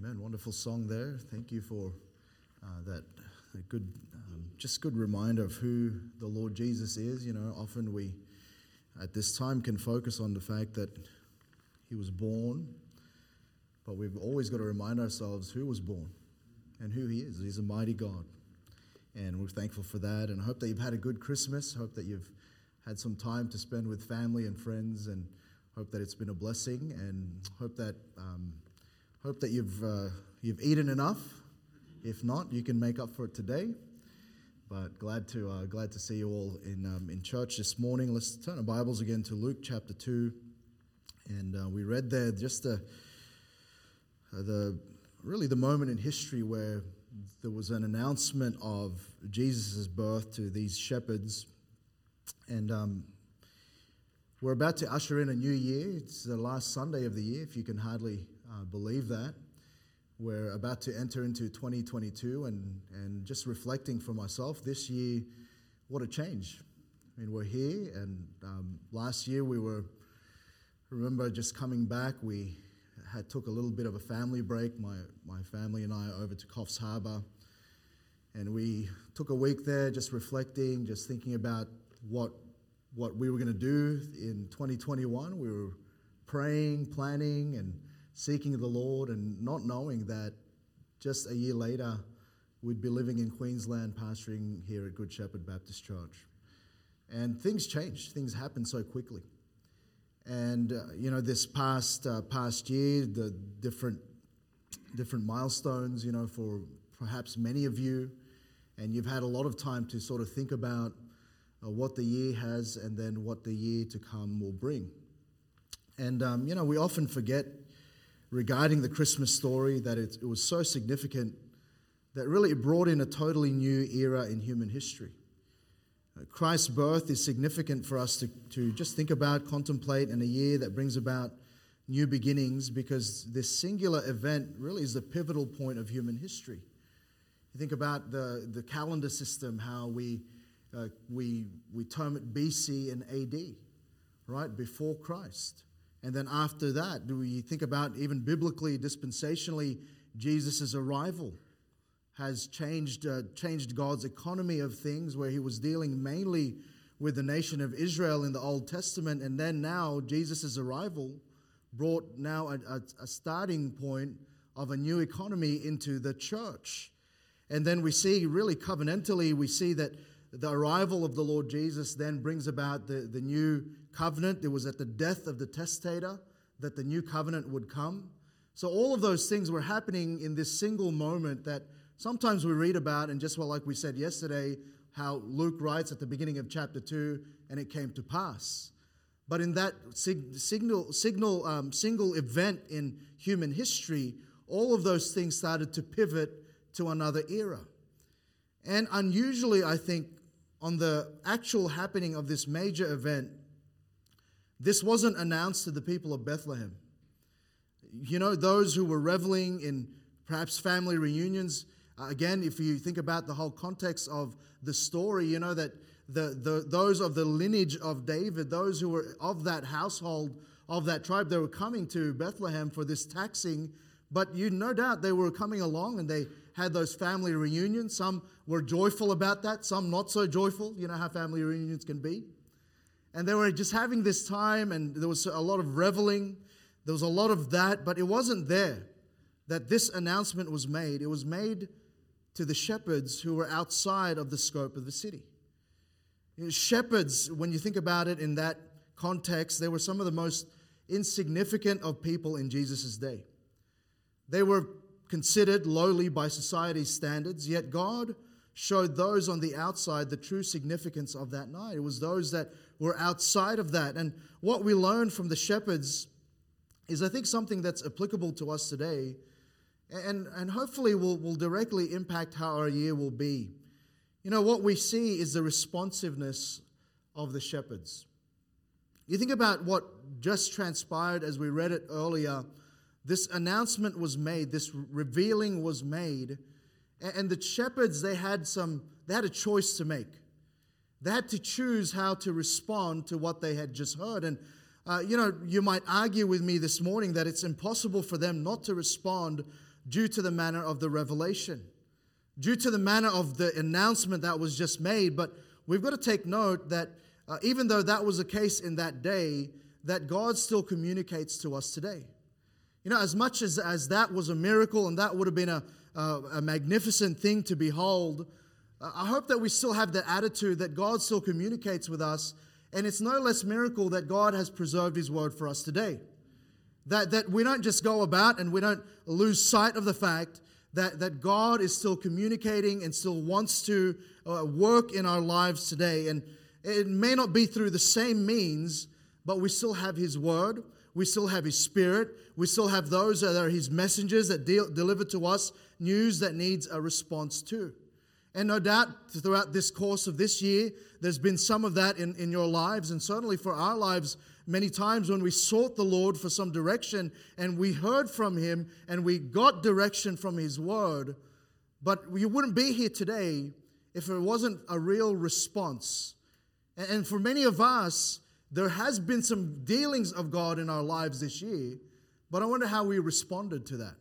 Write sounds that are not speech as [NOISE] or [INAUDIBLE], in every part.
Amen. Wonderful song there. Thank you for uh, that good, um, just good reminder of who the Lord Jesus is. You know, often we at this time can focus on the fact that he was born, but we've always got to remind ourselves who was born and who he is. He's a mighty God. And we're thankful for that. And I hope that you've had a good Christmas. Hope that you've had some time to spend with family and friends. And hope that it's been a blessing. And hope that, um, hope that you've, uh, you've eaten enough. If not, you can make up for it today. But glad to, uh, glad to see you all in, um, in church this morning. Let's turn our Bibles again to Luke chapter 2. And uh, we read there just the, uh, the really the moment in history where there was an announcement of Jesus' birth to these shepherds. And um, we're about to usher in a new year. It's the last Sunday of the year, if you can hardly uh, believe that. We're about to enter into 2022, and, and just reflecting for myself this year, what a change. I mean, we're here, and um, last year we were, remember just coming back, we had took a little bit of a family break, my, my family and I over to Coffs Harbour. And we took a week there just reflecting, just thinking about what, what we were going to do in 2021. We were praying, planning, and seeking the Lord, and not knowing that just a year later we'd be living in Queensland, pastoring here at Good Shepherd Baptist Church. And things changed, things happened so quickly. And uh, you know, this past uh, past year, the different different milestones, you know, for perhaps many of you, and you've had a lot of time to sort of think about uh, what the year has and then what the year to come will bring. And um, you know, we often forget regarding the Christmas story that it, it was so significant that really it brought in a totally new era in human history. Christ's birth is significant for us to, to just think about, contemplate in a year that brings about new beginnings because this singular event really is the pivotal point of human history. You think about the, the calendar system, how we, uh, we, we term it BC and AD, right? Before Christ. And then after that, do we think about even biblically, dispensationally, Jesus' arrival? has changed, uh, changed God's economy of things, where he was dealing mainly with the nation of Israel in the Old Testament. And then now, Jesus' arrival brought now a, a, a starting point of a new economy into the church. And then we see, really covenantally, we see that the arrival of the Lord Jesus then brings about the, the new covenant. It was at the death of the testator that the new covenant would come. So all of those things were happening in this single moment that Sometimes we read about, and just well, like we said yesterday, how Luke writes at the beginning of chapter 2, and it came to pass. But in that sig- signal, signal um, single event in human history, all of those things started to pivot to another era. And unusually, I think, on the actual happening of this major event, this wasn't announced to the people of Bethlehem. You know, those who were reveling in perhaps family reunions, uh, again, if you think about the whole context of the story, you know that the, the, those of the lineage of David, those who were of that household, of that tribe, they were coming to Bethlehem for this taxing. But you no doubt they were coming along and they had those family reunions. Some were joyful about that, some not so joyful. You know how family reunions can be. And they were just having this time, and there was a lot of reveling. There was a lot of that, but it wasn't there that this announcement was made. It was made to the shepherds who were outside of the scope of the city. You know, shepherds, when you think about it in that context, they were some of the most insignificant of people in Jesus' day. They were considered lowly by society's standards, yet God showed those on the outside the true significance of that night. It was those that were outside of that. And what we learn from the shepherds is, I think, something that's applicable to us today and, and hopefully will, will directly impact how our year will be. You know, what we see is the responsiveness of the shepherds. You think about what just transpired as we read it earlier. This announcement was made, this revealing was made, and the shepherds, they had some, they had a choice to make. They had to choose how to respond to what they had just heard. And, uh, you know, you might argue with me this morning that it's impossible for them not to respond due to the manner of the revelation, due to the manner of the announcement that was just made. But we've got to take note that uh, even though that was the case in that day, that God still communicates to us today. You know, as much as, as that was a miracle and that would have been a, a, a magnificent thing to behold, uh, I hope that we still have that attitude that God still communicates with us. And it's no less miracle that God has preserved His word for us today. That, that we don't just go about and we don't lose sight of the fact that, that God is still communicating and still wants to uh, work in our lives today. And it may not be through the same means, but we still have His Word. We still have His Spirit. We still have those that are His messengers that deal, deliver to us news that needs a response to. And no doubt throughout this course of this year, there's been some of that in, in your lives, and certainly for our lives, many times when we sought the Lord for some direction and we heard from Him and we got direction from His Word, but you wouldn't be here today if it wasn't a real response. And for many of us, there has been some dealings of God in our lives this year, but I wonder how we responded to that.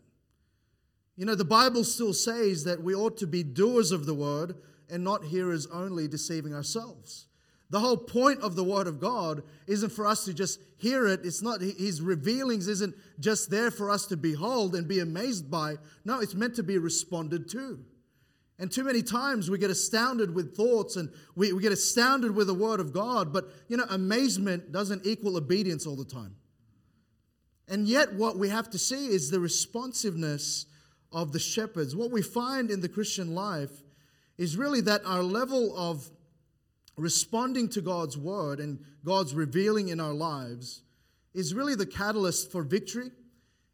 You know, the Bible still says that we ought to be doers of the word and not hearers only, deceiving ourselves. The whole point of the Word of God isn't for us to just hear it. It's not, His revealings isn't just there for us to behold and be amazed by. No, it's meant to be responded to. And too many times we get astounded with thoughts and we, we get astounded with the Word of God, but you know, amazement doesn't equal obedience all the time. And yet, what we have to see is the responsiveness of the shepherds. What we find in the Christian life is really that our level of responding to God's word and God's revealing in our lives is really the catalyst for victory.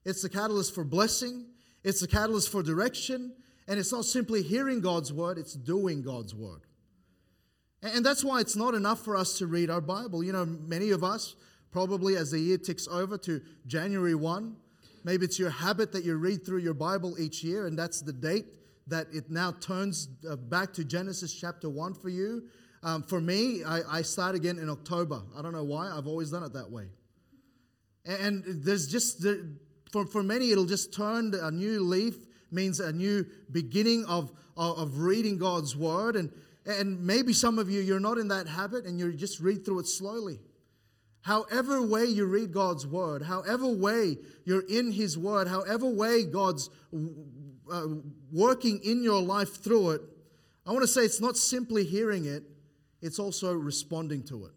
It's the catalyst for blessing. It's the catalyst for direction. And it's not simply hearing God's word, it's doing God's word. And that's why it's not enough for us to read our Bible. You know, many of us, probably as the year ticks over to January 1, maybe it's your habit that you read through your Bible each year, and that's the date that it now turns uh, back to Genesis chapter 1 for you. Um, for me, I, I, start again in October. I don't know why. I've always done it that way. And, there's just, for, for many, it'll just turn a new leaf, means a new beginning of, of, reading God's word. And, and maybe some of you, you're not in that habit and you just read through it slowly. However way you read God's word, however way you're in His word, however way God's uh, working in your life through it, I want to say it's not simply hearing it, it's also responding to it.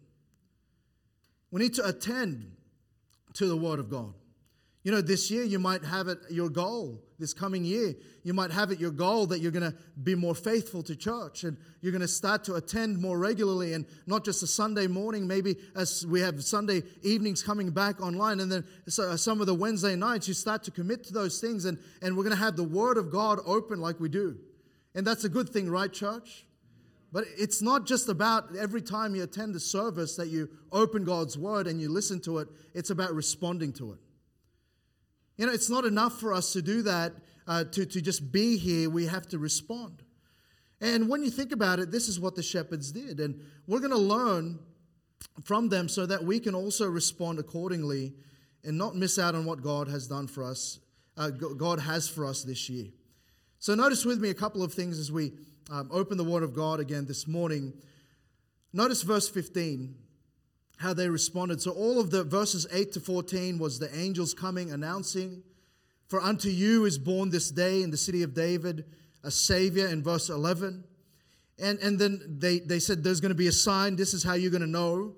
We need to attend to the Word of God. You know, this year you might have it your goal, this coming year, you might have it your goal that you're going to be more faithful to church and you're going to start to attend more regularly and not just a Sunday morning, maybe as we have Sunday evenings coming back online and then uh, some of the Wednesday nights, you start to commit to those things and, and we're going to have the Word of God open like we do. And that's a good thing, right, church? But it's not just about every time you attend a service that you open God's word and you listen to it, it's about responding to it. You know, it's not enough for us to do that, uh, to, to just be here. We have to respond. And when you think about it, this is what the shepherds did. And we're going to learn from them so that we can also respond accordingly and not miss out on what God has done for us, uh, God has for us this year. So, notice with me a couple of things as we um, open the Word of God again this morning, notice verse 15, how they responded. So, all of the verses 8 to 14 was the angels coming, announcing, For unto you is born this day in the city of David a Savior, in verse 11. And, and then they, they said, There's going to be a sign. This is how you're going to know.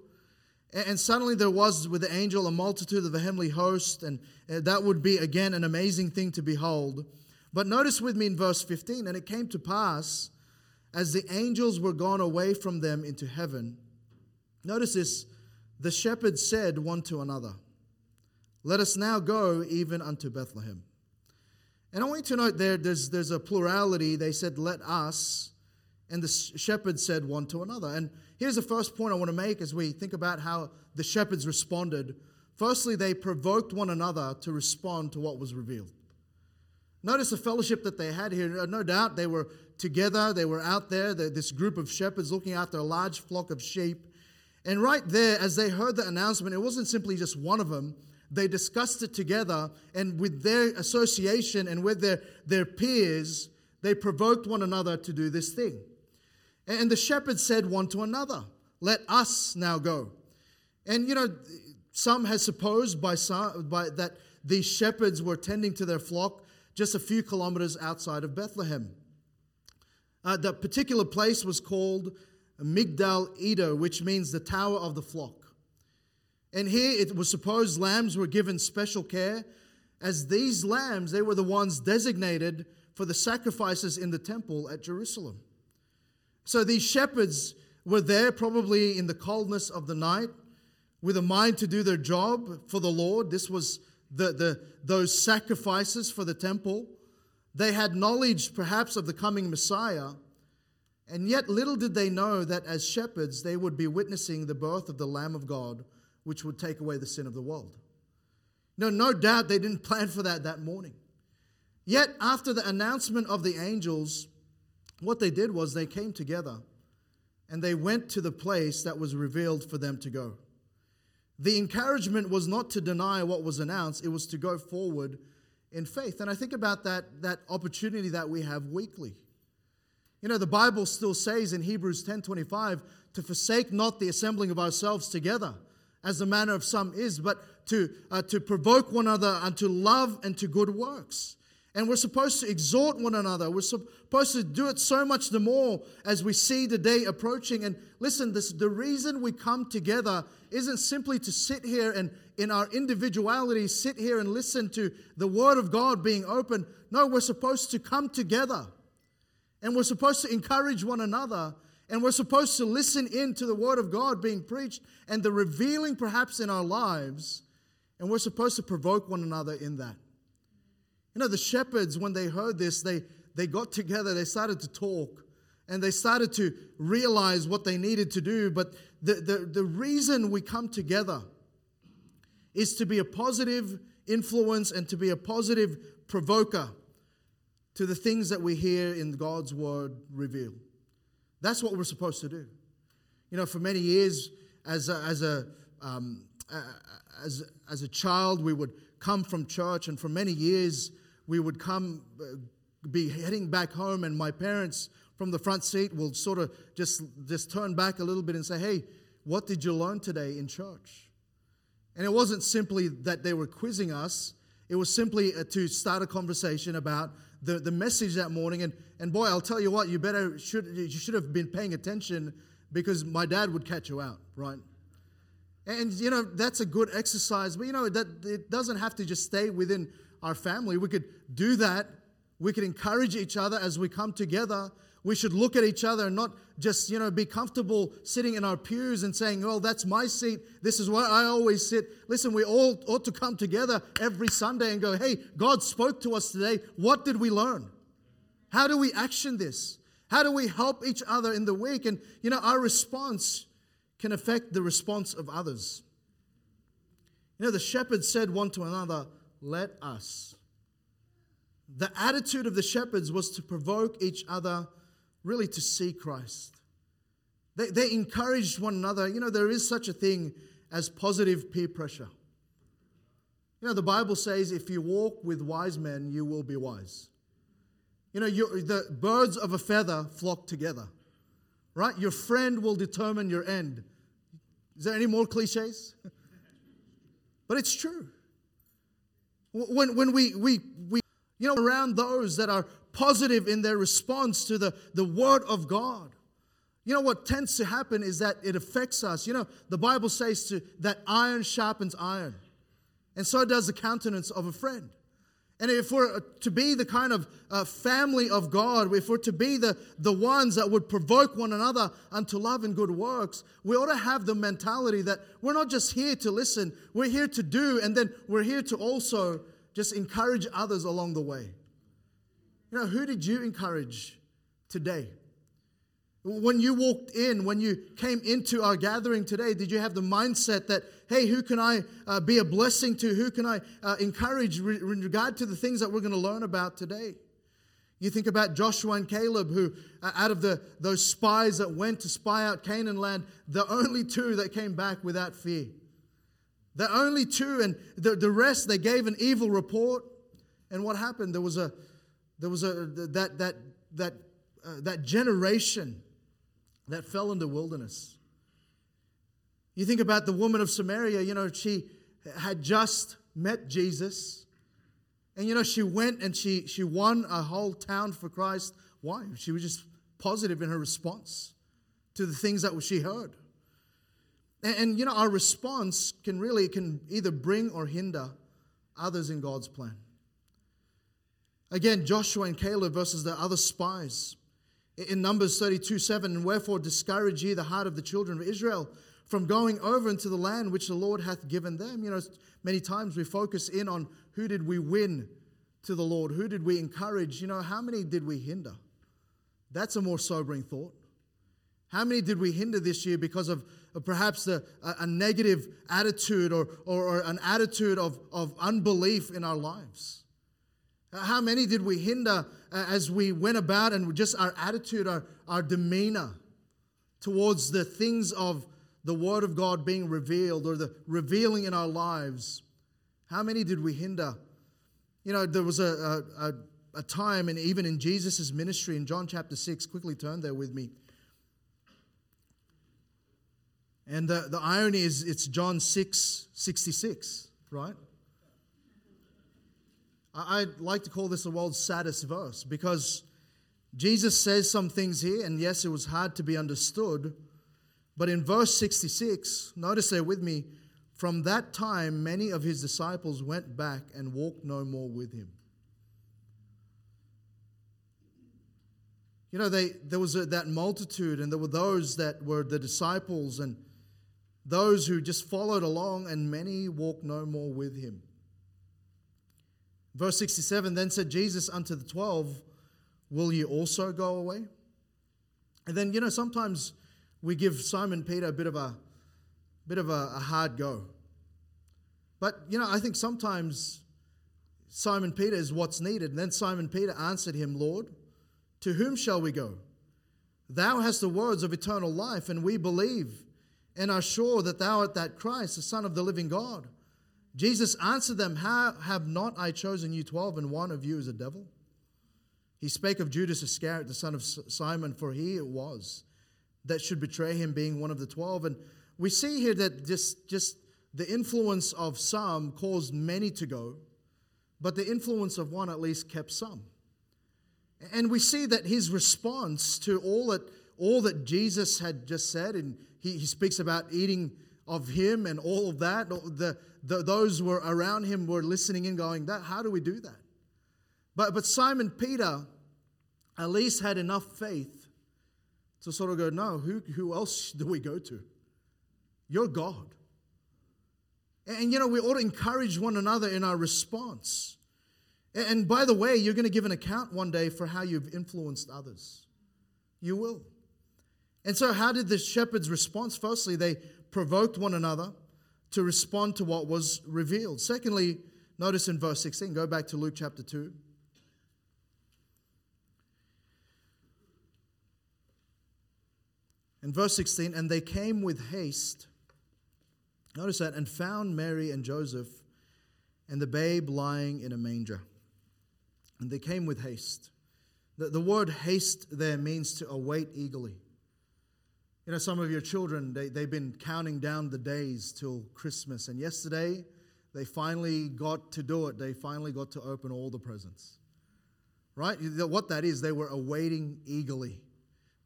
And, and suddenly there was with the angel a multitude of the heavenly host, and uh, that would be again an amazing thing to behold. But notice with me in verse 15, and it came to pass as the angels were gone away from them into heaven, notice this the shepherds said one to another, Let us now go even unto Bethlehem. And I want you to note there, there's, there's a plurality. They said, Let us. And the shepherds said one to another. And here's the first point I want to make as we think about how the shepherds responded. Firstly, they provoked one another to respond to what was revealed. Notice the fellowship that they had here. No doubt they were together, they were out there, this group of shepherds looking after a large flock of sheep. And right there, as they heard the announcement, it wasn't simply just one of them, They discussed it together, and with their association and with their, their peers, they provoked one another to do this thing. And the shepherds said one to another, Let us now go. And you know, some has supposed by, some, by that these shepherds were tending to their flock just a few kilometers outside of Bethlehem. Uh, the particular place was called Migdal Eder, which means the tower of the flock. And here it was supposed lambs were given special care, as these lambs, they were the ones designated for the sacrifices in the temple at Jerusalem. So these shepherds were there probably in the coldness of the night with a mind to do their job for the Lord. This was the, the, those sacrifices for the temple. They had knowledge perhaps of the coming Messiah, and yet little did they know that as shepherds they would be witnessing the birth of the Lamb of God, which would take away the sin of the world. No, no doubt they didn't plan for that that morning. Yet, after the announcement of the angels, what they did was they came together and they went to the place that was revealed for them to go. The encouragement was not to deny what was announced, it was to go forward in faith. And I think about that, that opportunity that we have weekly. You know, the Bible still says in Hebrews 10 25 to forsake not the assembling of ourselves together, as the manner of some is, but to, uh, to provoke one another unto love and to good works. And we're supposed to exhort one another. We're supposed to do it so much the more as we see the day approaching. And listen, this, the reason we come together isn't simply to sit here and, in our individuality, sit here and listen to the Word of God being open. No, we're supposed to come together. And we're supposed to encourage one another. And we're supposed to listen in to the Word of God being preached and the revealing perhaps in our lives. And we're supposed to provoke one another in that. You know, the shepherds, when they heard this, they, they got together, they started to talk, and they started to realize what they needed to do. But the, the, the reason we come together is to be a positive influence and to be a positive provoker to the things that we hear in God's word revealed. That's what we're supposed to do. You know, for many years, as a, as a, um, as, as a child, we would come from church, and for many years, we would come, uh, be heading back home, and my parents from the front seat will sort of just, just turn back a little bit and say, Hey, what did you learn today in church? And it wasn't simply that they were quizzing us, it was simply uh, to start a conversation about the, the message that morning. And, and boy, I'll tell you what, you better should you should have been paying attention because my dad would catch you out, right? And you know, that's a good exercise, but you know, that it doesn't have to just stay within our family. We could do that. We could encourage each other as we come together. We should look at each other and not just, you know, be comfortable sitting in our pews and saying, well, that's my seat. This is where I always sit." Listen, we all ought to come together every Sunday and go, "Hey, God spoke to us today. What did we learn? How do we action this? How do we help each other in the week?" And you know, our response can affect the response of others. You know, the shepherds said one to another, let us. The attitude of the shepherds was to provoke each other really to see Christ. They, they encouraged one another. You know, there is such a thing as positive peer pressure. You know, the Bible says if you walk with wise men, you will be wise. You know, the birds of a feather flock together, right? Your friend will determine your end. Is there any more cliches? [LAUGHS] but it's true. When, when we, we, we, you know, around those that are positive in their response to the, the Word of God, you know what tends to happen is that it affects us. You know, the Bible says to, that iron sharpens iron, and so does the countenance of a friend. And if we're to be the kind of uh, family of God, if we're to be the, the ones that would provoke one another unto love and good works, we ought to have the mentality that we're not just here to listen, we're here to do, and then we're here to also just encourage others along the way. You know, who did you encourage today? When you walked in, when you came into our gathering today, did you have the mindset that, hey, who can I uh, be a blessing to? Who can I uh, encourage re- in regard to the things that we're going to learn about today? You think about Joshua and Caleb, who, uh, out of the, those spies that went to spy out Canaan land, the only two that came back without fear. The only two, and the, the rest, they gave an evil report. And what happened? There was a, there was a, that, that, that, uh, that generation that fell in the wilderness. You think about the woman of Samaria, you know, she had just met Jesus. And you know, she went and she she won a whole town for Christ. Why? She was just positive in her response to the things that she heard. And, and you know, our response can really can either bring or hinder others in God's plan. Again, Joshua and Caleb versus the other spies. In Numbers 32 7, and wherefore discourage ye the heart of the children of Israel from going over into the land which the Lord hath given them. You know, many times we focus in on who did we win to the Lord? Who did we encourage? You know, how many did we hinder? That's a more sobering thought. How many did we hinder this year because of, of perhaps a, a, negative attitude or, or, or an attitude of, of unbelief in our lives? How many did we hinder uh, as we went about and just our attitude, our, our demeanor towards the things of the Word of God being revealed or the revealing in our lives, how many did we hinder? You know, there was a, a, a time, and even in Jesus' ministry in John chapter 6, quickly turn there with me. And the, the irony is it's John 6 66, right? I, I'd like to call this the world's saddest verse because Jesus says some things here, and yes, it was hard to be understood but in verse 66, notice there with me, from that time many of his disciples went back and walked no more with him. You know, they, there was a, that multitude, and there were those that were the disciples, and those who just followed along, and many walked no more with him. Verse 67 Then said Jesus unto the twelve, Will ye also go away? And then, you know, sometimes we give Simon Peter a bit of a bit of a, a hard go. But you know, I think sometimes Simon Peter is what's needed. And then Simon Peter answered him, Lord, to whom shall we go? Thou hast the words of eternal life, and we believe and are sure that thou art that Christ, the Son of the living God. Jesus answered them, How have not I chosen you twelve, and one of you is a devil? He spake of Judas Iscariot, the son of Simon, for he it was that should betray him being one of the 12 and we see here that just just the influence of some caused many to go but the influence of one at least kept some and we see that his response to all that all that jesus had just said and he, he speaks about eating of him and all of that the, the, those were around him were listening and going that how do we do that but but simon peter at least had enough faith to sort of go, no, who, who else do we go to? You're God. And, you know, we ought to encourage one another in our response. And by the way, you're going to give an account one day for how you've influenced others. You will. And so, how did the shepherds respond? Firstly, they provoked one another to respond to what was revealed. Secondly, notice in verse 16, go back to Luke chapter 2. In verse 16, and they came with haste. Notice that, and found Mary and Joseph and the babe lying in a manger. And they came with haste. The, the word haste there means to await eagerly. You know, some of your children, they, they've been counting down the days till Christmas. And yesterday, they finally got to do it. They finally got to open all the presents. Right? What that is, they were awaiting eagerly.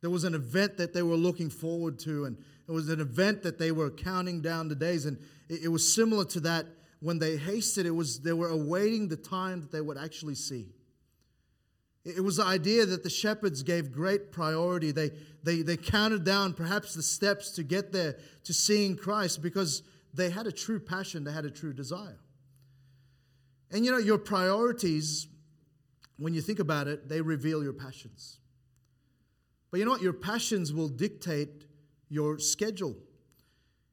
There was an event that they were looking forward to, and it was an event that they were counting down the days. And it, it was similar to that when they hasted, it was they were awaiting the time that they would actually see. It was the idea that the shepherds gave great priority. They, they, they counted down perhaps the steps to get there to seeing Christ because they had a true passion, they had a true desire. And you know, your priorities, when you think about it, they reveal your passions. But you know what? Your passions will dictate your schedule.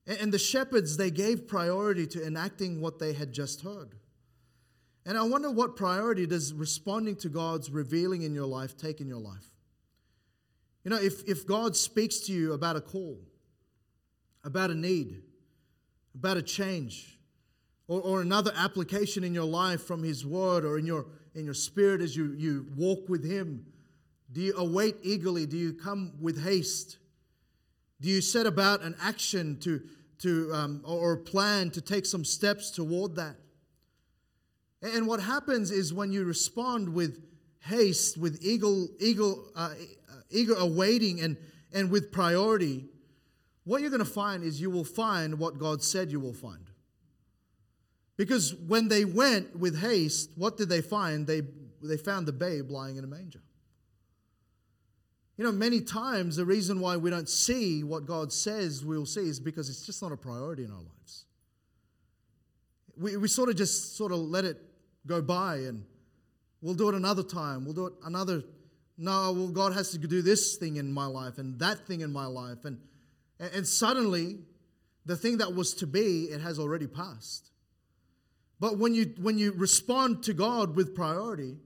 And the shepherds, they gave priority to enacting what they had just heard. And I wonder what priority does responding to God's revealing in your life take in your life? You know, if, if God speaks to you about a call, about a need, about a change, or, or another application in your life from His Word or in your, in your spirit as you, you walk with Him? Do you await eagerly? Do you come with haste? Do you set about an action to, to um, or a plan to take some steps toward that? And what happens is when you respond with haste, with eager, eager, uh, eager awaiting, and, and with priority, what you're going to find is you will find what God said you will find. Because when they went with haste, what did they find? They, they found the babe lying in a manger. You know, many times the reason why we don't see what God says we'll see is because it's just not a priority in our lives. We, we sort of just sort of let it go by and we'll do it another time. We'll do it another. No, well, God has to do this thing in my life and that thing in my life. And, and suddenly, the thing that was to be, it has already passed. But when you, when you respond to God with priority,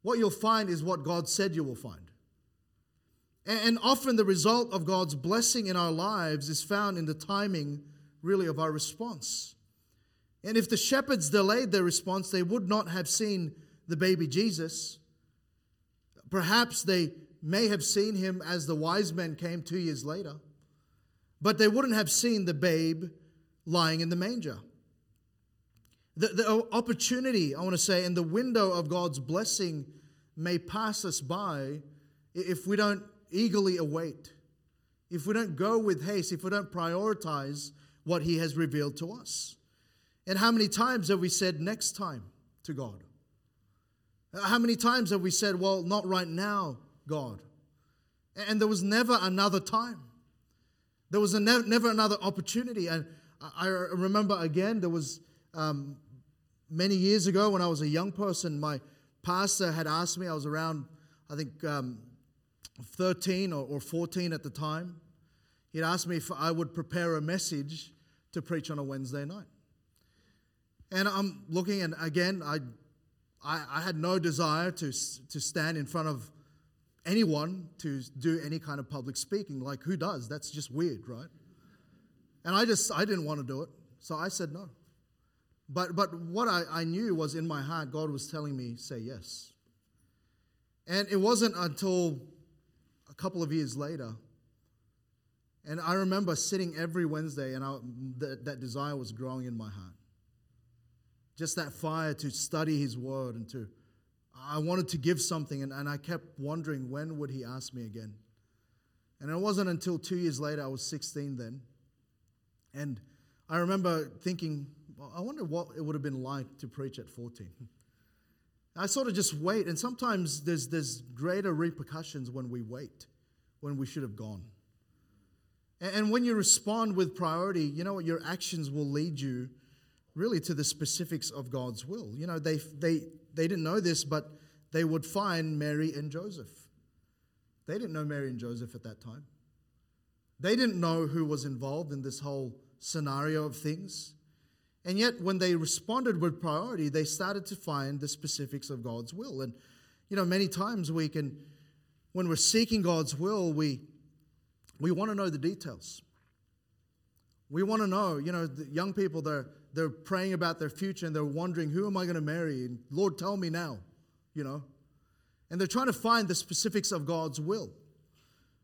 what you'll find is what God said you will find. And often the result of God's blessing in our lives is found in the timing, really, of our response. And if the shepherds delayed their response, they would not have seen the baby Jesus. Perhaps they may have seen him as the wise men came two years later, but they wouldn't have seen the babe lying in the manger. The, the opportunity, I want to say, and the window of God's blessing may pass us by if we don't eagerly await, if we don't go with haste, if we don't prioritize what He has revealed to us. And how many times have we said next time to God? How many times have we said, well, not right now, God? And there was never another time. There was ne- never another opportunity. And I remember again, there was um, many years ago when I was a young person, my pastor had asked me, I was around, I think, um, 13 or, or 14 at the time, he'd asked me if I would prepare a message to preach on a Wednesday night. And I'm looking, and again, I, I, I, had no desire to, to stand in front of anyone to do any kind of public speaking. Like, who does? That's just weird, right? And I just, I didn't want to do it. So I said no. But, but what I, I knew was in my heart, God was telling me, say yes. And it wasn't until a couple of years later. And I remember sitting every Wednesday, and I, that, that desire was growing in my heart. Just that fire to study His Word and to, I wanted to give something, and, and I kept wondering when would He ask me again. And it wasn't until two years later, I was 16 then. And I remember thinking, I wonder what it would have been like to preach at 14. I sort of just wait, and sometimes there's, there's greater repercussions when we wait, when we should have gone. And, and when you respond with priority, you know what? Your actions will lead you really to the specifics of God's will. You know, they, they, they didn't know this, but they would find Mary and Joseph. They didn't know Mary and Joseph at that time. They didn't know who was involved in this whole scenario of things. And yet, when they responded with priority, they started to find the specifics of God's will. And, you know, many times we can, when we're seeking God's will, we, we want to know the details. We want to know, you know, young people, they're, they're praying about their future and they're wondering, who am I going to marry? And Lord, tell me now, you know. And they're trying to find the specifics of God's will.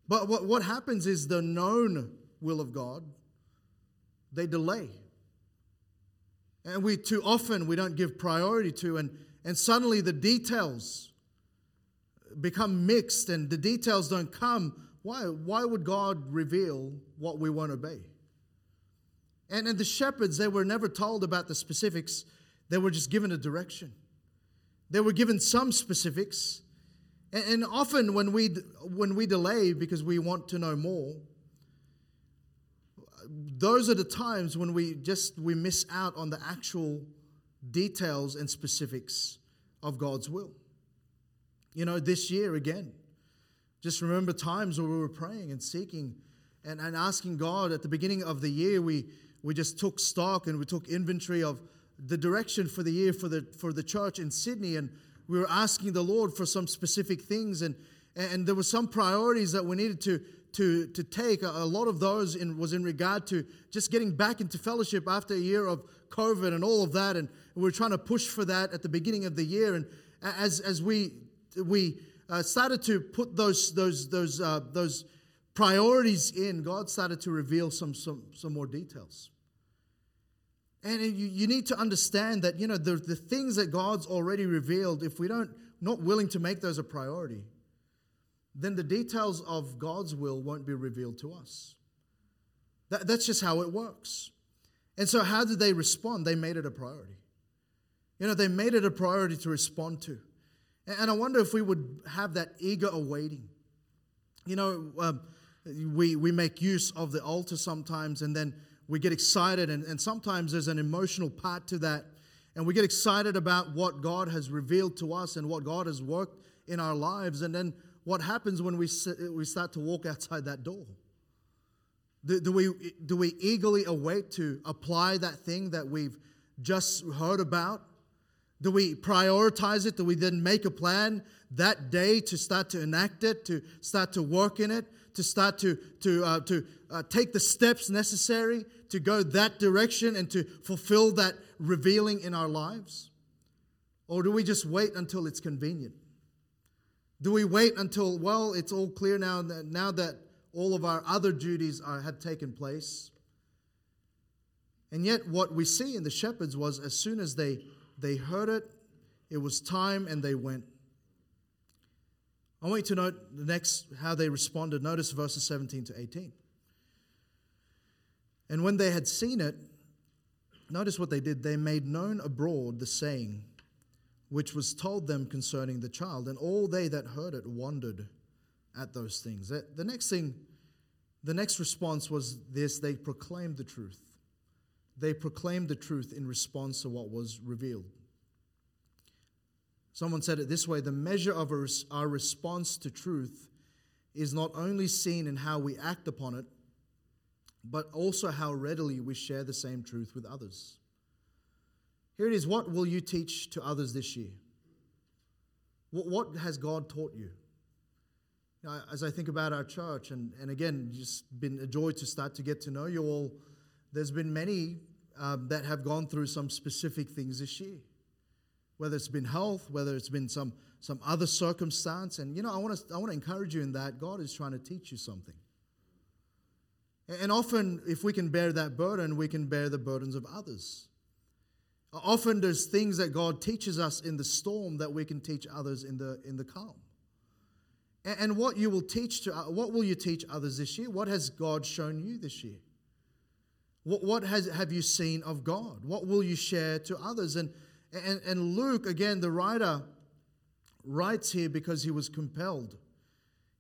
But what, what happens is the known will of God, they delay and we too often we don't give priority to and and suddenly the details become mixed and the details don't come why why would god reveal what we won't obey and, and the shepherds they were never told about the specifics. They were just given a direction. They were given some specifics. And, and often when we when we delay because we want to know more those are the times when we just we miss out on the actual details and specifics of God's will. You know, this year again, just remember times where we were praying and seeking and, and asking God at the beginning of the year, we, we just took stock and we took inventory of the direction for the year for the, for the church in Sydney. And we were asking the Lord for some specific things. And, and there were some priorities that we needed to, to, to take. A, lot of those in, was in regard to just getting back into fellowship after a year of COVID and all of that. And we were trying to push for that at the beginning of the year. And as, as we, we uh, started to put those, those, those, uh, those priorities in, God started to reveal some, some, some more details. And you, you need to understand that, you know, the, the things that God's already revealed, if we don't, not willing to make those a priority, then the details of God's will won't be revealed to us. That, that's just how it works. And so, how did they respond? They made it a priority. You know, they made it a priority to respond to. And I wonder if we would have that eager awaiting. You know, um, we, we make use of the altar sometimes and then we get excited, and, and sometimes there's an emotional part to that. And we get excited about what God has revealed to us and what God has worked in our lives. And then what happens when we, we start to walk outside that door? Do, do, we, do we eagerly await to apply that thing that we've just heard about? Do we prioritize it? Do we then make a plan that day to start to enact it, to start to work in it, to start to, to, uh, to uh, take the steps necessary to go that direction and to fulfill that revealing in our lives? Or do we just wait until it's convenient? Do we wait until, well, it's all clear now that, now that all of our other duties are, have taken place? And yet, what we see in the shepherds was as soon as they, they heard it, it was time and they went. I want you to note the next how they responded. Notice verses 17 to 18. And when they had seen it, notice what they did. They made known abroad the saying which was told them concerning the child. And all they that heard it wondered at those things. The next thing, the next response was this they proclaimed the truth. They proclaimed the truth in response to what was revealed. Someone said it this way the measure of our response to truth is not only seen in how we act upon it, but also how readily we share the same truth with others. Here it is What will you teach to others this year? What, has God taught you? as I think about our church, and, and again, just been a joy to start to get to know you all, there's been many um, that have gone through some specific things this year. Whether it's been health, whether it's been some, some other circumstance. And, you know, I want to I want to encourage you in that. God is trying to teach you something. And often, if we can bear that burden, we can bear the burdens of others. Often there's things that God teaches us in the storm that we can teach others in the, in the calm. And what you will teach to, uh, what will you teach others this year? What has God shown you this year? What, what has, have you seen of God? What will you share to others? And, and, and Luke, again, the writer, writes here because he was compelled.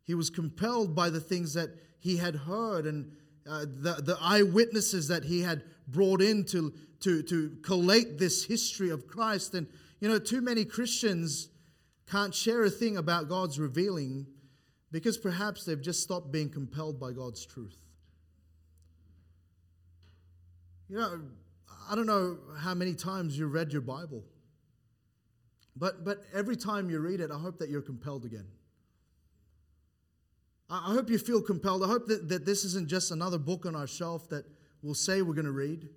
He was compelled by the things that he had heard and uh, the, the eyewitnesses that he had brought in to, to, to collate this history of Christ. And, you know, too many Christians can't share a thing about God's revealing because perhaps they've just stopped being compelled by God's truth. You know, I don't know how many times you read your Bible, but, but every time you read it, I hope that you're compelled again. I hope you feel compelled. I hope that, that this isn't just another book on our shelf that we'll say we're going to read.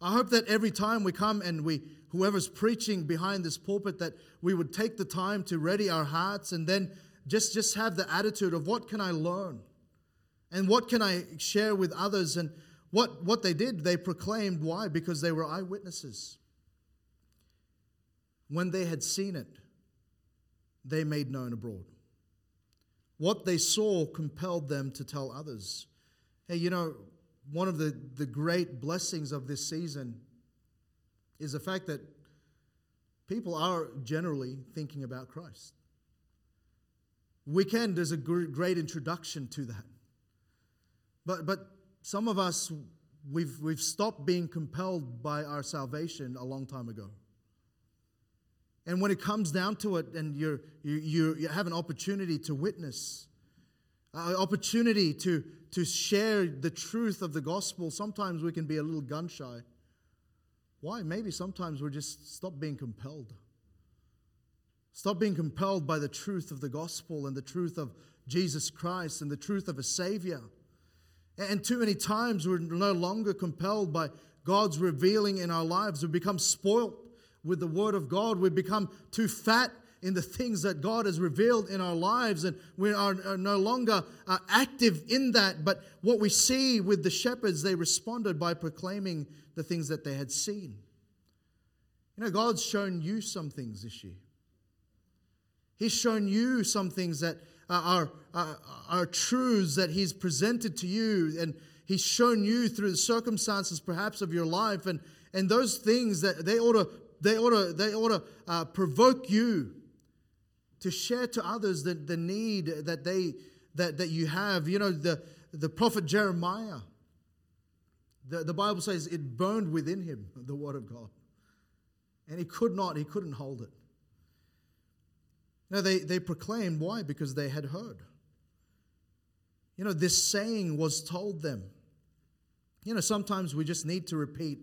I hope that every time we come and we, whoever's preaching behind this pulpit, that we would take the time to ready our hearts and then just, just have the attitude of what can I learn? And what can I share with others? And what, what they did, they proclaimed. Why? Because they were eyewitnesses. When they had seen it, they made known abroad. What they saw compelled them to tell others. Hey, you know, one of the, the great blessings of this season is the fact that people are generally thinking about Christ. Weekend is a great introduction to that. But, but some of us, we've, we've stopped being compelled by our salvation a long time ago. And when it comes down to it, and you're, you, you have an opportunity to witness, an opportunity to, to share the truth of the gospel, sometimes we can be a little gun shy. Why? Maybe sometimes we're just stop being compelled. Stop being compelled by the truth of the gospel and the truth of Jesus Christ and the truth of a Savior. And too many times we're no longer compelled by God's revealing in our lives. We become spoilt with the Word of God. We become too fat in the things that God has revealed in our lives, and we are, no longer uh, active in that. But what we see with the shepherds, they responded by proclaiming the things that they had seen. You know, God's shown you some things this year. He's shown you some things that are, are, are truths that He's presented to you, and He's shown you through the circumstances, perhaps, of your life, and, and those things that they ought to they ought to, they ought to uh, provoke you to share to others the, the need that they that, that you have. You know, the, the prophet Jeremiah, the, the Bible says it burned within him, [LAUGHS] the word of God. And he could not, he couldn't hold it. Now they, they proclaimed, why? Because they had heard. You know, this saying was told them. You know, sometimes we just need to repeat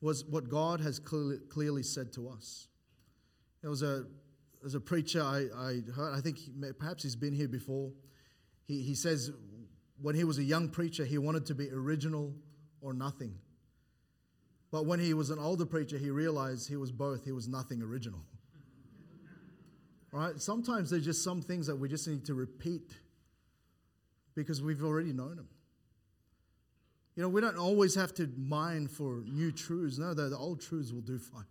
was what God has clearly, clearly said to us. There was a as a preacher, I, I heard, I think he, perhaps he's been here before. He, he says when he was a young preacher, he wanted to be original or nothing. But when he was an older preacher, he realized he was both. He was nothing original. [LAUGHS] right? Sometimes there's just some things that we just need to repeat because we've already known them. You know, we don't always have to mine for new truths. No, the, the old truths will do fine.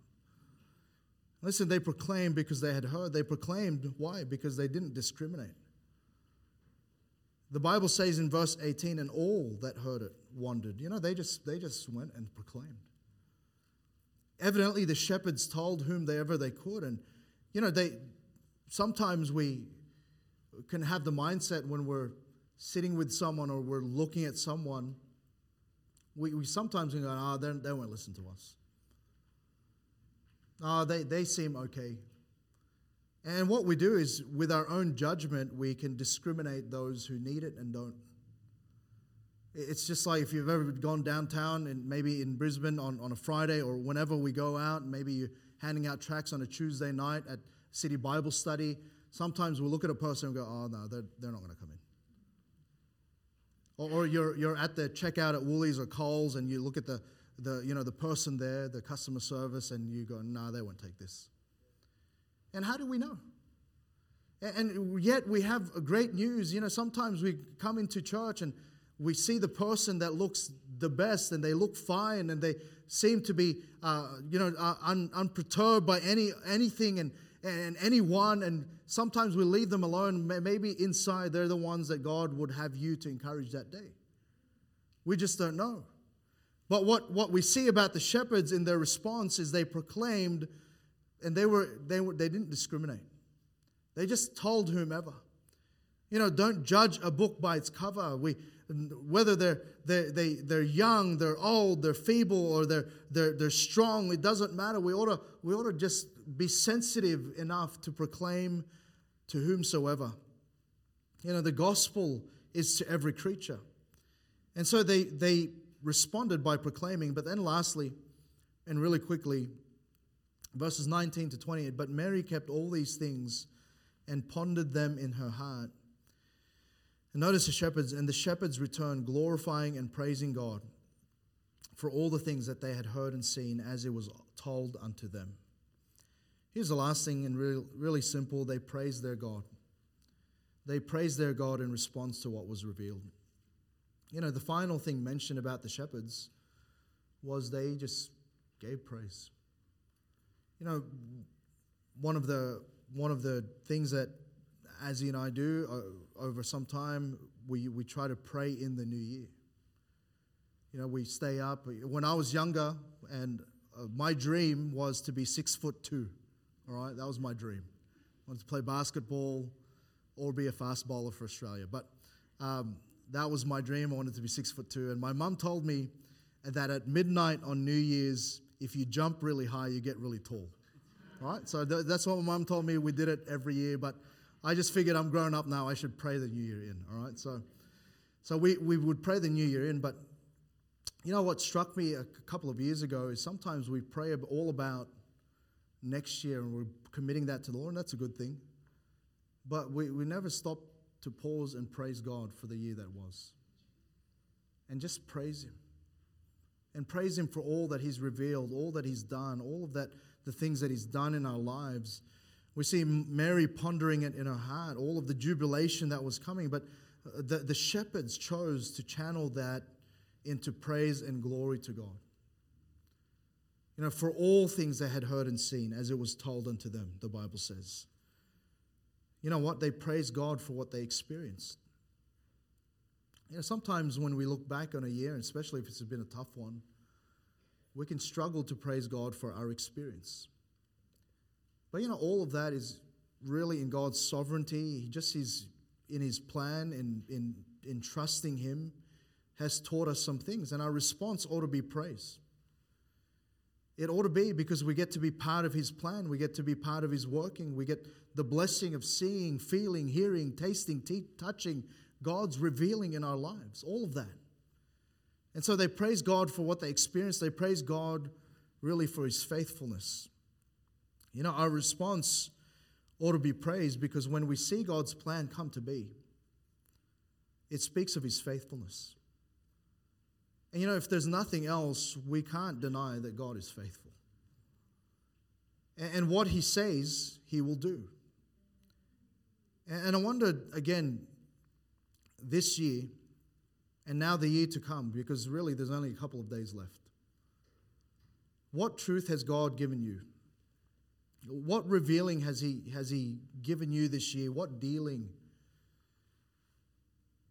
Listen, they proclaimed because they had heard. They proclaimed why? Because they didn't discriminate. The Bible says in verse 18, and all that heard it wondered. You know, they just they just went and proclaimed. Evidently, the shepherds told whomever they ever could, and you know, they sometimes we can have the mindset when we're sitting with someone or we're looking at someone, we, we sometimes go, oh, they, they won't listen to us. Oh, they, they seem okay. And what we do is, with our own judgment, we can discriminate those who need it and don't. It's just like if you've ever gone downtown and maybe in Brisbane on, on a Friday or whenever we go out, maybe you're handing out tracts on a Tuesday night at City Bible Study. Sometimes we look at a person and go, oh, no, they're, they're not going to come in. Or, or you're, you're at the checkout at Woolies or Coles and you look at the, the, you know, the person there, the customer service, and you go, no, nah, they won't take this. And how do we know? And yet we have great news. You know, sometimes we come into church and we see the person that looks the best and they look fine and they seem to be, uh, you know, uh, un, unperturbed by any anything and, and anyone. And sometimes we leave them alone. Maybe inside they're the ones that God would have you to encourage that day. We just don't know. But what, what we see about the shepherds in their response is they proclaimed, and they, were, they, were, they didn't discriminate. They just told whomever. You know, don't judge a book by its cover. We, whether they're, they, they, they're young, they're old, they're feeble, or they're, they're, they're strong, it doesn't matter. We ought, to, we ought to just be sensitive enough to proclaim to whomsoever. You know, the gospel is to every creature. And so they, they responded by proclaiming. But then, lastly, and really quickly, verses 19 to 28 But Mary kept all these things and pondered them in her heart. And notice the shepherds, and the shepherds returned, glorifying and praising God for all the things that they had heard and seen as it was told unto them. Here's the last thing, and really, really simple they praised their God. They praised their God in response to what was revealed you know, the final thing mentioned about the shepherds was they just gave praise. You know, one of the one of the things that Azzy and I do uh, over some time, we, we try to pray in the new year. You know, we stay up. When I was younger, and uh, my dream was to be six foot two. All right, that was my dream. I wanted to play basketball or be a fast bowler for Australia. But um, that was my dream. I wanted to be six foot two. And my mum told me that at midnight on New Year's, if you jump really high, you get really tall. Right? So th- that's what my mum told me. We did it every year. But I just figured I'm grown up now. I should pray the New Year in. All right? So, so we, we would pray the New Year in. But you know what struck me a couple of years ago is sometimes we pray all about next year and we're committing that to the Lord, and that's a good thing. But we, we never stop to pause and praise God for the year that was. And just praise Him. And praise Him for all that He's revealed, all that He's done, all of that, the things that He's done in our lives. We see Mary pondering it in her heart, all of the jubilation that was coming. But uh, the, the shepherds chose to channel that into praise and glory to God. You know, for all things they had heard and seen, as it was told unto them, the Bible says. You know what? They praised God for what they experienced. You know, sometimes when we look back on a year, especially if it's been a tough one, we can struggle to praise God for our experience. But you know, all of that is really in God's sovereignty. He just is in His plan, in, in, in trusting Him, has taught us some things, and our response ought to be praise. It ought to be because we get to be part of His plan, we get to be part of His working, we get the blessing of seeing, feeling, hearing, tasting, t- touching, God's revealing in our lives, all of that. And so they praise God for what they experienced, they praise God really for His faithfulness. You know, our response ought to be praised because when we see God's plan come to be, it speaks of his faithfulness. And you know, if there's nothing else, we can't deny that God is faithful. And what he says, he will do. And I wonder again, this year, and now the year to come, because really there's only a couple of days left. What truth has God given you? What revealing has he, has he given you this year? What dealing?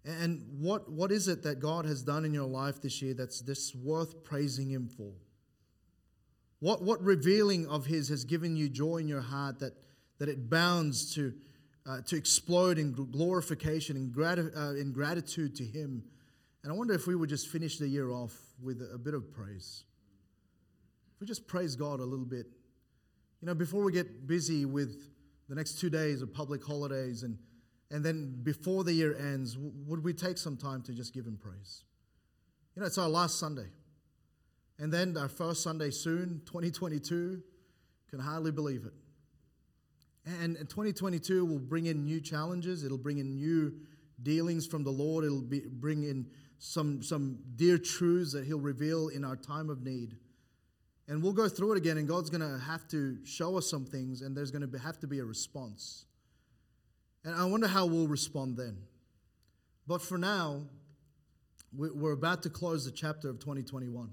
And what, what is it that God has done in your life this year that's this worth praising Him for? What, what revealing of His has given you joy in your heart that, that it bounds to, uh, to explode in glorification and grati- uh, in gratitude to Him? And I wonder if we would just finish the year off with a bit of praise. If we just praise God a little bit you know, before we get busy with the next two days of public holidays and, and then before the year ends, would we take some time to just give Him praise? You know, it's our last Sunday. And then our first Sunday soon, [LAUGHS] 2022, can hardly believe it. And 2022 will bring in new challenges, it'll bring in new dealings from the Lord, it'll be, bring in some, some dear truths that He'll reveal in our time of need. And we'll go through it again, and God's going to have to show us some things, and there's going to have to be a response. And I wonder how we'll respond then. But for now, we're about to close the chapter of 2021.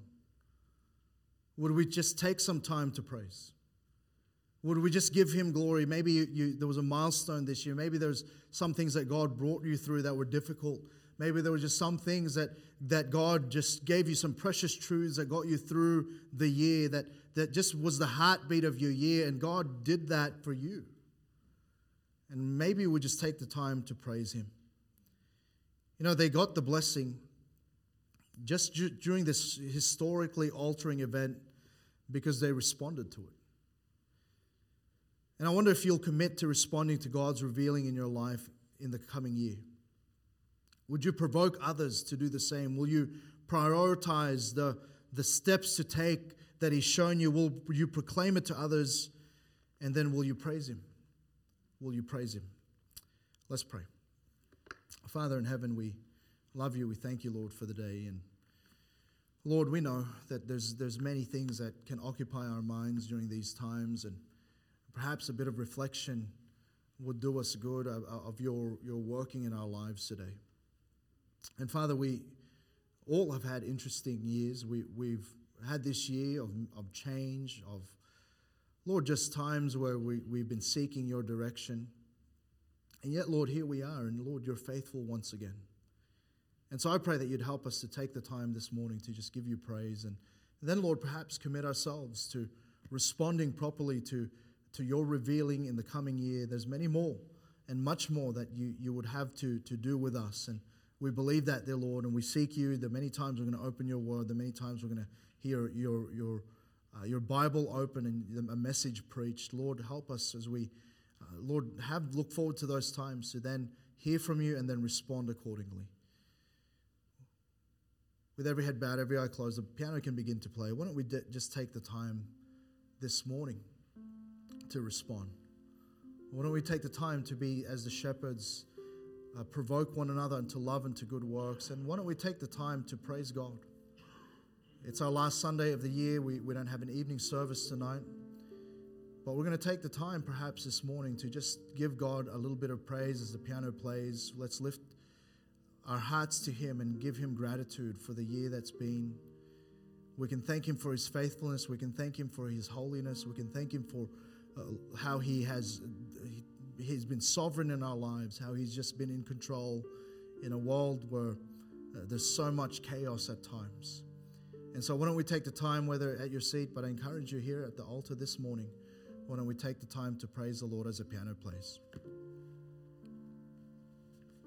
Would we just take some time to praise? Would we just give him glory? Maybe you, you, there was a milestone this year. Maybe there's some things that God brought you through that were difficult. Maybe there were just some things that, that God just gave you some precious truths that got you through the year, that, that just was the heartbeat of your year, and God did that for you. And maybe we'll just take the time to praise Him. You know, they got the blessing just ju- during this historically altering event because they responded to it. And I wonder if you'll commit to responding to God's revealing in your life in the coming year. Would you provoke others to do the same? Will you prioritize the, the steps to take that He's shown you? Will you proclaim it to others? And then will you praise Him? Will you praise Him? Let's pray. Father in heaven, we love you. We thank you, Lord, for the day. And Lord, we know that there's, there's many things that can occupy our minds during these times, and perhaps a bit of reflection would do us good of, of your, your working in our lives today. And Father, we all have had interesting years. We, we've had this year of, of change, of, Lord, just times where we, we've been seeking your direction. And yet, Lord, here we are, and Lord, you're faithful once again. And so I pray that you'd help us to take the time this morning to just give you praise. And, then, Lord, perhaps commit ourselves to responding properly to, to your revealing in the coming year. There's many more and much more that you, you would have to, to do with us. And we believe that, dear Lord, and we seek you. The many times we're going to open your word, the many times we're going to hear your, your, uh, your Bible open and a message preached. Lord, help us as we, uh, Lord, have look forward to those times to then hear from you and then respond accordingly. With every head bowed, every eye closed, the piano can begin to play. Why don't we de- just take the time this morning to respond? Why don't we take the time to be as the shepherds? uh, provoke one another into love and to good works. And why don't we take the time to praise God? It's our last Sunday of the year. We, we don't have an evening service tonight. But we're going to take the time perhaps this morning to just give God a little bit of praise as the piano plays. Let's lift our hearts to Him and give Him gratitude for the year that's been. We can thank Him for His faithfulness. We can thank Him for His holiness. We can thank Him for uh, how He has he, He's been sovereign in our lives, how He's just been in control in a world where uh, there's so much chaos at times. And so, why don't we take the time, whether at your seat, but I encourage you here at the altar this morning, why don't we take the time to praise the Lord as a piano plays?